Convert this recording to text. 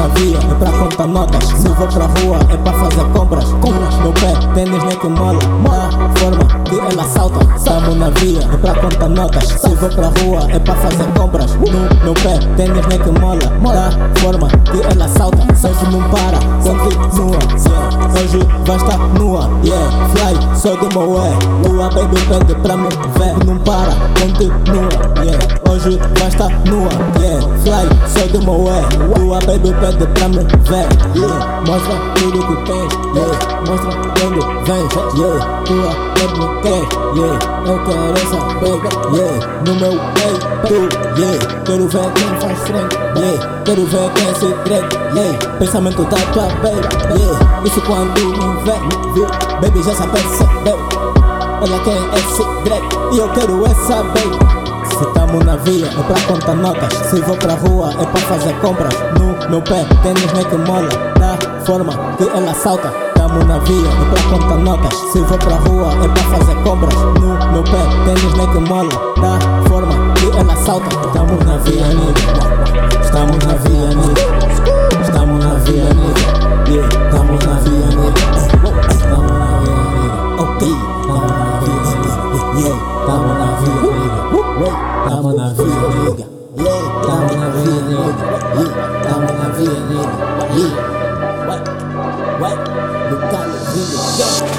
na via, é pra contar notas. Se vou pra rua, é pra fazer compras. Compras no pé, tênis nem que mola. Da forma que ela salta. Tamo na via, é pra contar notas. Se vou pra rua, é pra fazer compras. No meu pé, tênis nem que mola. Da forma que ela salta. Sempre não para, continua. Hoje vai estar nua, yeah. Fly, só do meu é. Tua baby pede pra me ver. Não para, continua, yeah. Hoje vai estar nua, yeah. Fly, só do meu é. Tua baby pede pra me ver, yeah. Mostra tudo que tens, yeah. Mostra quando vens, yeah. Tua baby quer, yeah. Eu quero baby, yeah. No meu peito, yeah. Quero ver quem faz frente, yeah. Quero ver quem se treque, yeah. Pensamento da tua baby, yeah. Isso quando me vê, me viu, baby já se percebeu. Ela quer esse drag e eu quero essa baby. Se tamo na via, é pra contar notas. Se vou pra rua, é pra fazer compras. No meu pé, tênis nem que mola. Da forma que ela salta. Estamos na via, eu tô conta notas. Se vou pra rua é pra fazer compras. No meu pé, tênis que mola. Da forma que ela salta. Estamos na via, nigga. Estamos na via, nigga. Estamos na via, nigga. Yeah, na via, nigga. Estamos na via, nigga. Ok, estamos na via, nigga. Yeah, na via, nigga. estamos na via, Yeah.